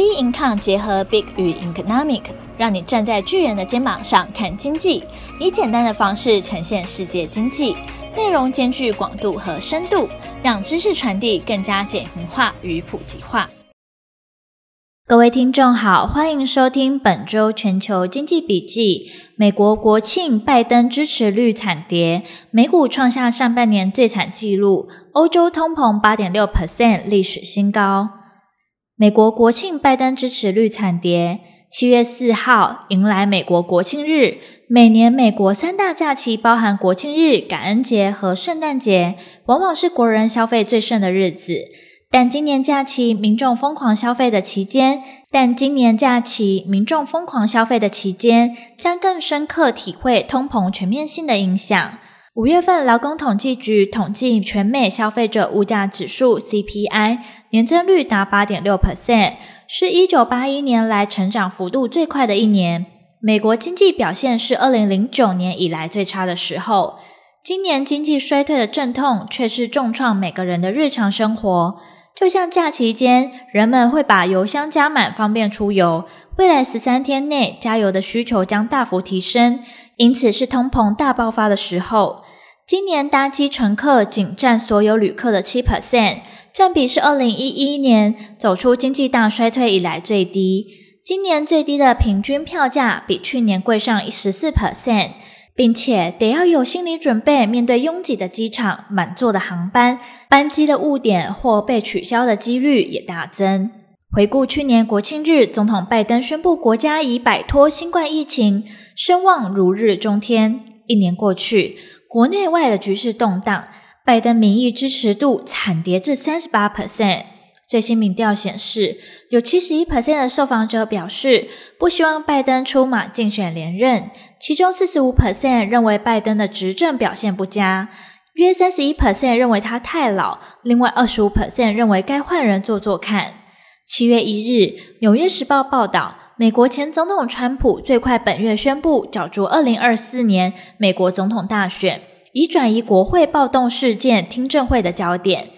B Income 结合 Big 与 Economic，让你站在巨人的肩膀上看经济，以简单的方式呈现世界经济，内容兼具广度和深度，让知识传递更加简明化与普及化。各位听众好，欢迎收听本周全球经济笔记。美国国庆，拜登支持率惨跌，美股创下上半年最惨纪录，欧洲通膨八点六 percent，历史新高。美国国庆，拜登支持率惨跌。七月四号迎来美国国庆日。每年美国三大假期包含国庆日、感恩节和圣诞节，往往是国人消费最盛的日子。但今年假期民众疯狂消费的期间，但今年假期民众疯狂消费的期间，将更深刻体会通膨全面性的影响。五月份劳工统计局统计全美消费者物价指数 CPI 年增率达八点六 percent，是一九八一年来成长幅度最快的一年。美国经济表现是二零零九年以来最差的时候。今年经济衰退的阵痛却是重创每个人的日常生活。就像假期间人们会把油箱加满方便出游，未来十三天内加油的需求将大幅提升。因此是通膨大爆发的时候。今年搭机乘客仅占所有旅客的七 percent，占比是二零一一年走出经济大衰退以来最低。今年最低的平均票价比去年贵上十四 percent，并且得要有心理准备，面对拥挤的机场、满座的航班、班机的误点或被取消的几率也大增。回顾去年国庆日，总统拜登宣布国家已摆脱新冠疫情，声望如日中天。一年过去，国内外的局势动荡，拜登民意支持度惨跌至三十八 percent。最新民调显示，有七十一 percent 的受访者表示不希望拜登出马竞选连任，其中四十五 percent 认为拜登的执政表现不佳，约三十一 percent 认为他太老，另外二十五 percent 认为该换人做做看。七月一日，《纽约时报》报道。美国前总统川普最快本月宣布角逐二零二四年美国总统大选，以转移国会暴动事件听证会的焦点。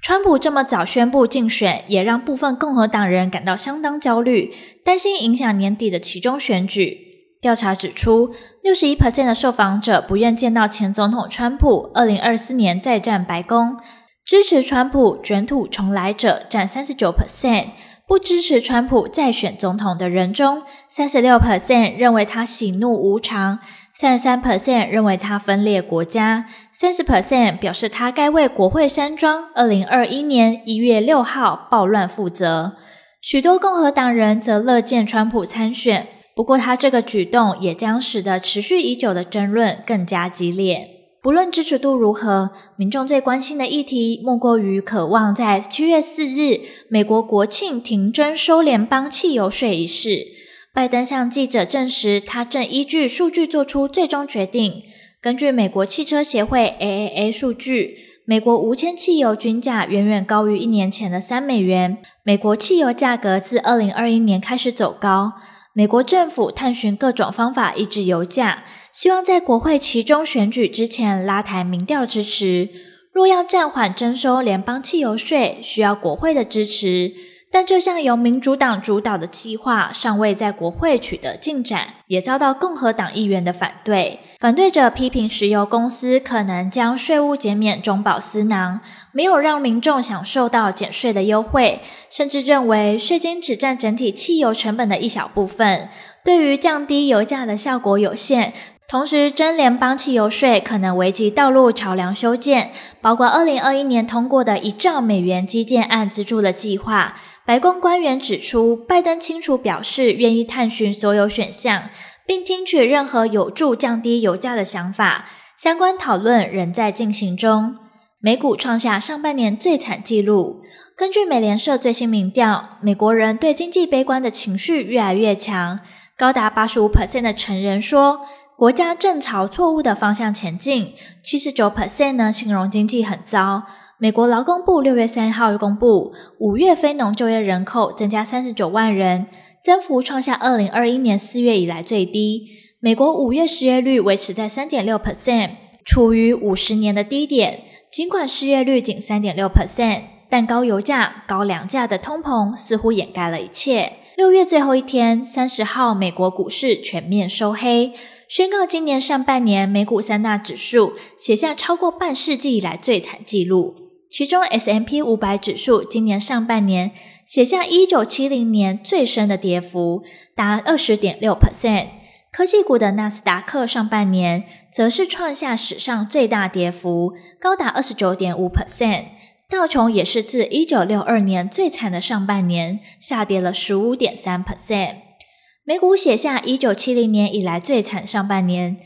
川普这么早宣布竞选，也让部分共和党人感到相当焦虑，担心影响年底的其中选举。调查指出，六十一 percent 的受访者不愿见到前总统川普二零二四年再战白宫，支持川普卷土重来者占三十九 percent。不支持川普再选总统的人中，三十六 percent 认为他喜怒无常，三十三 percent 认为他分裂国家，三十 percent 表示他该为国会山庄二零二一年一月六号暴乱负责。许多共和党人则乐见川普参选，不过他这个举动也将使得持续已久的争论更加激烈。不论支持度如何，民众最关心的议题莫过于渴望在七月四日美国国庆停征收联邦汽油税一事。拜登向记者证实，他正依据数据做出最终决定。根据美国汽车协会 AAA 数据，美国无铅汽油均价远远高于一年前的三美元。美国汽油价格自二零二一年开始走高。美国政府探寻各种方法抑制油价。希望在国会期中选举之前拉抬民调支持。若要暂缓征收联邦汽油税，需要国会的支持。但这项由民主党主导的计划尚未在国会取得进展，也遭到共和党议员的反对。反对者批评石油公司可能将税务减免中饱私囊，没有让民众享受到减税的优惠，甚至认为税金只占整体汽油成本的一小部分，对于降低油价的效果有限。同时，征联邦汽油税可能危及道路桥梁修建，包括二零二一年通过的一兆美元基建案资助的计划。白宫官员指出，拜登清楚表示愿意探寻所有选项，并听取任何有助降低油价的想法。相关讨论仍在进行中。美股创下上半年最惨纪录。根据美联社最新民调，美国人对经济悲观的情绪越来越强，高达八十五 percent 的成人说。国家正朝错误的方向前进，七十九 percent 呢形容经济很糟。美国劳工部六月三号公布，五月非农就业人口增加三十九万人，增幅创下二零二一年四月以来最低。美国五月失业率维持在三点六 percent，处于五十年的低点。尽管失业率仅三点六 percent，但高油价、高粮价的通膨似乎掩盖了一切。六月最后一天，三十号，美国股市全面收黑，宣告今年上半年美股三大指数写下超过半世纪以来最惨纪录。其中，S M P 五百指数今年上半年写下一九七零年最深的跌幅，达二十点六 percent。科技股的纳斯达克上半年则是创下史上最大跌幅，高达二十九点五 percent。道琼也是自一九六二年最惨的上半年，下跌了十五点三 percent。美股写下一九七零年以来最惨上半年，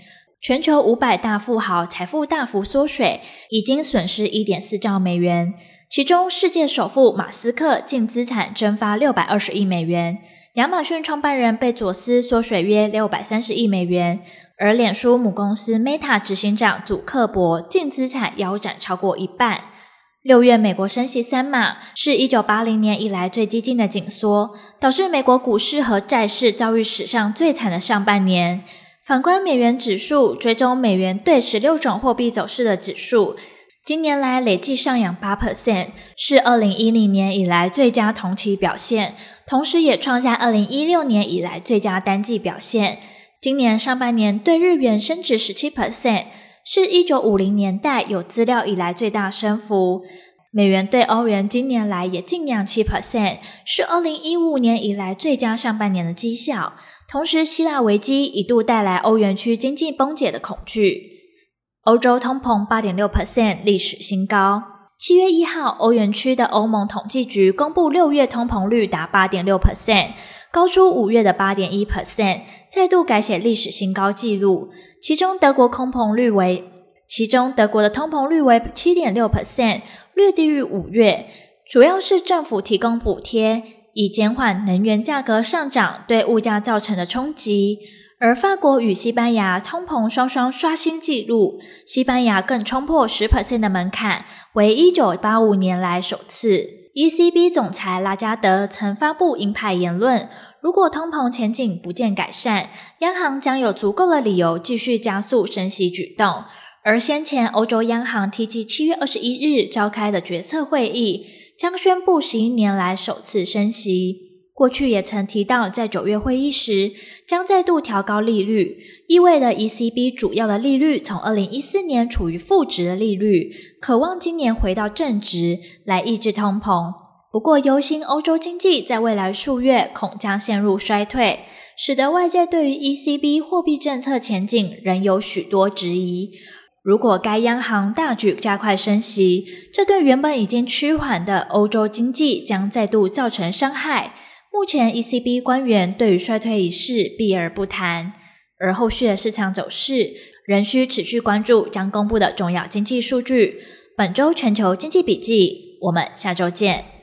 全球五百大富豪财富大幅缩水，已经损失一点四兆美元。其中，世界首富马斯克净资产蒸发六百二十亿美元，亚马逊创办人贝佐斯缩水约六百三十亿美元，而脸书母公司 Meta 执行长祖克伯净资产腰斩超过一半。六月，美国升息三码，是一九八零年以来最激进的紧缩，导致美国股市和债市遭遇史上最惨的上半年。反观美元指数，追踪美元对十六种货币走势的指数，今年来累计上扬八 percent，是二零一零年以来最佳同期表现，同时也创下二零一六年以来最佳单季表现。今年上半年对日元升值十七 percent。是一九五零年代有资料以来最大升幅，美元对欧元今年来也劲扬七 percent，是二零一五年以来最佳上半年的绩效。同时，希腊危机一度带来欧元区经济崩解的恐惧。欧洲通膨八点六 percent，历史新高。七月一号，欧元区的欧盟统计局公布六月通膨率达八点六 percent，高出五月的八点一 percent，再度改写历史新高纪录。其中德国通膨率为，其中德国的通膨率为七点六 percent，略低于五月，主要是政府提供补贴，以减缓能源价格上涨对物价造成的冲击。而法国与西班牙通膨双双刷新纪录，西班牙更冲破十 percent 的门槛，为一九八五年来首次。ECB 总裁拉加德曾发布鹰派言论。如果通膨前景不见改善，央行将有足够的理由继续加速升息举动。而先前欧洲央行提及七月二十一日召开的决策会议，将宣布十一年来首次升息。过去也曾提到，在九月会议时将再度调高利率，意味着 ECB 主要的利率从二零一四年处于负值的利率，渴望今年回到正值来抑制通膨。不过，忧心欧洲经济在未来数月恐将陷入衰退，使得外界对于 ECB 货币政策前景仍有许多质疑。如果该央行大举加快升息，这对原本已经趋缓的欧洲经济将再度造成伤害。目前，ECB 官员对于衰退一事避而不谈，而后续的市场走势仍需持续关注将公布的重要经济数据。本周全球经济笔记，我们下周见。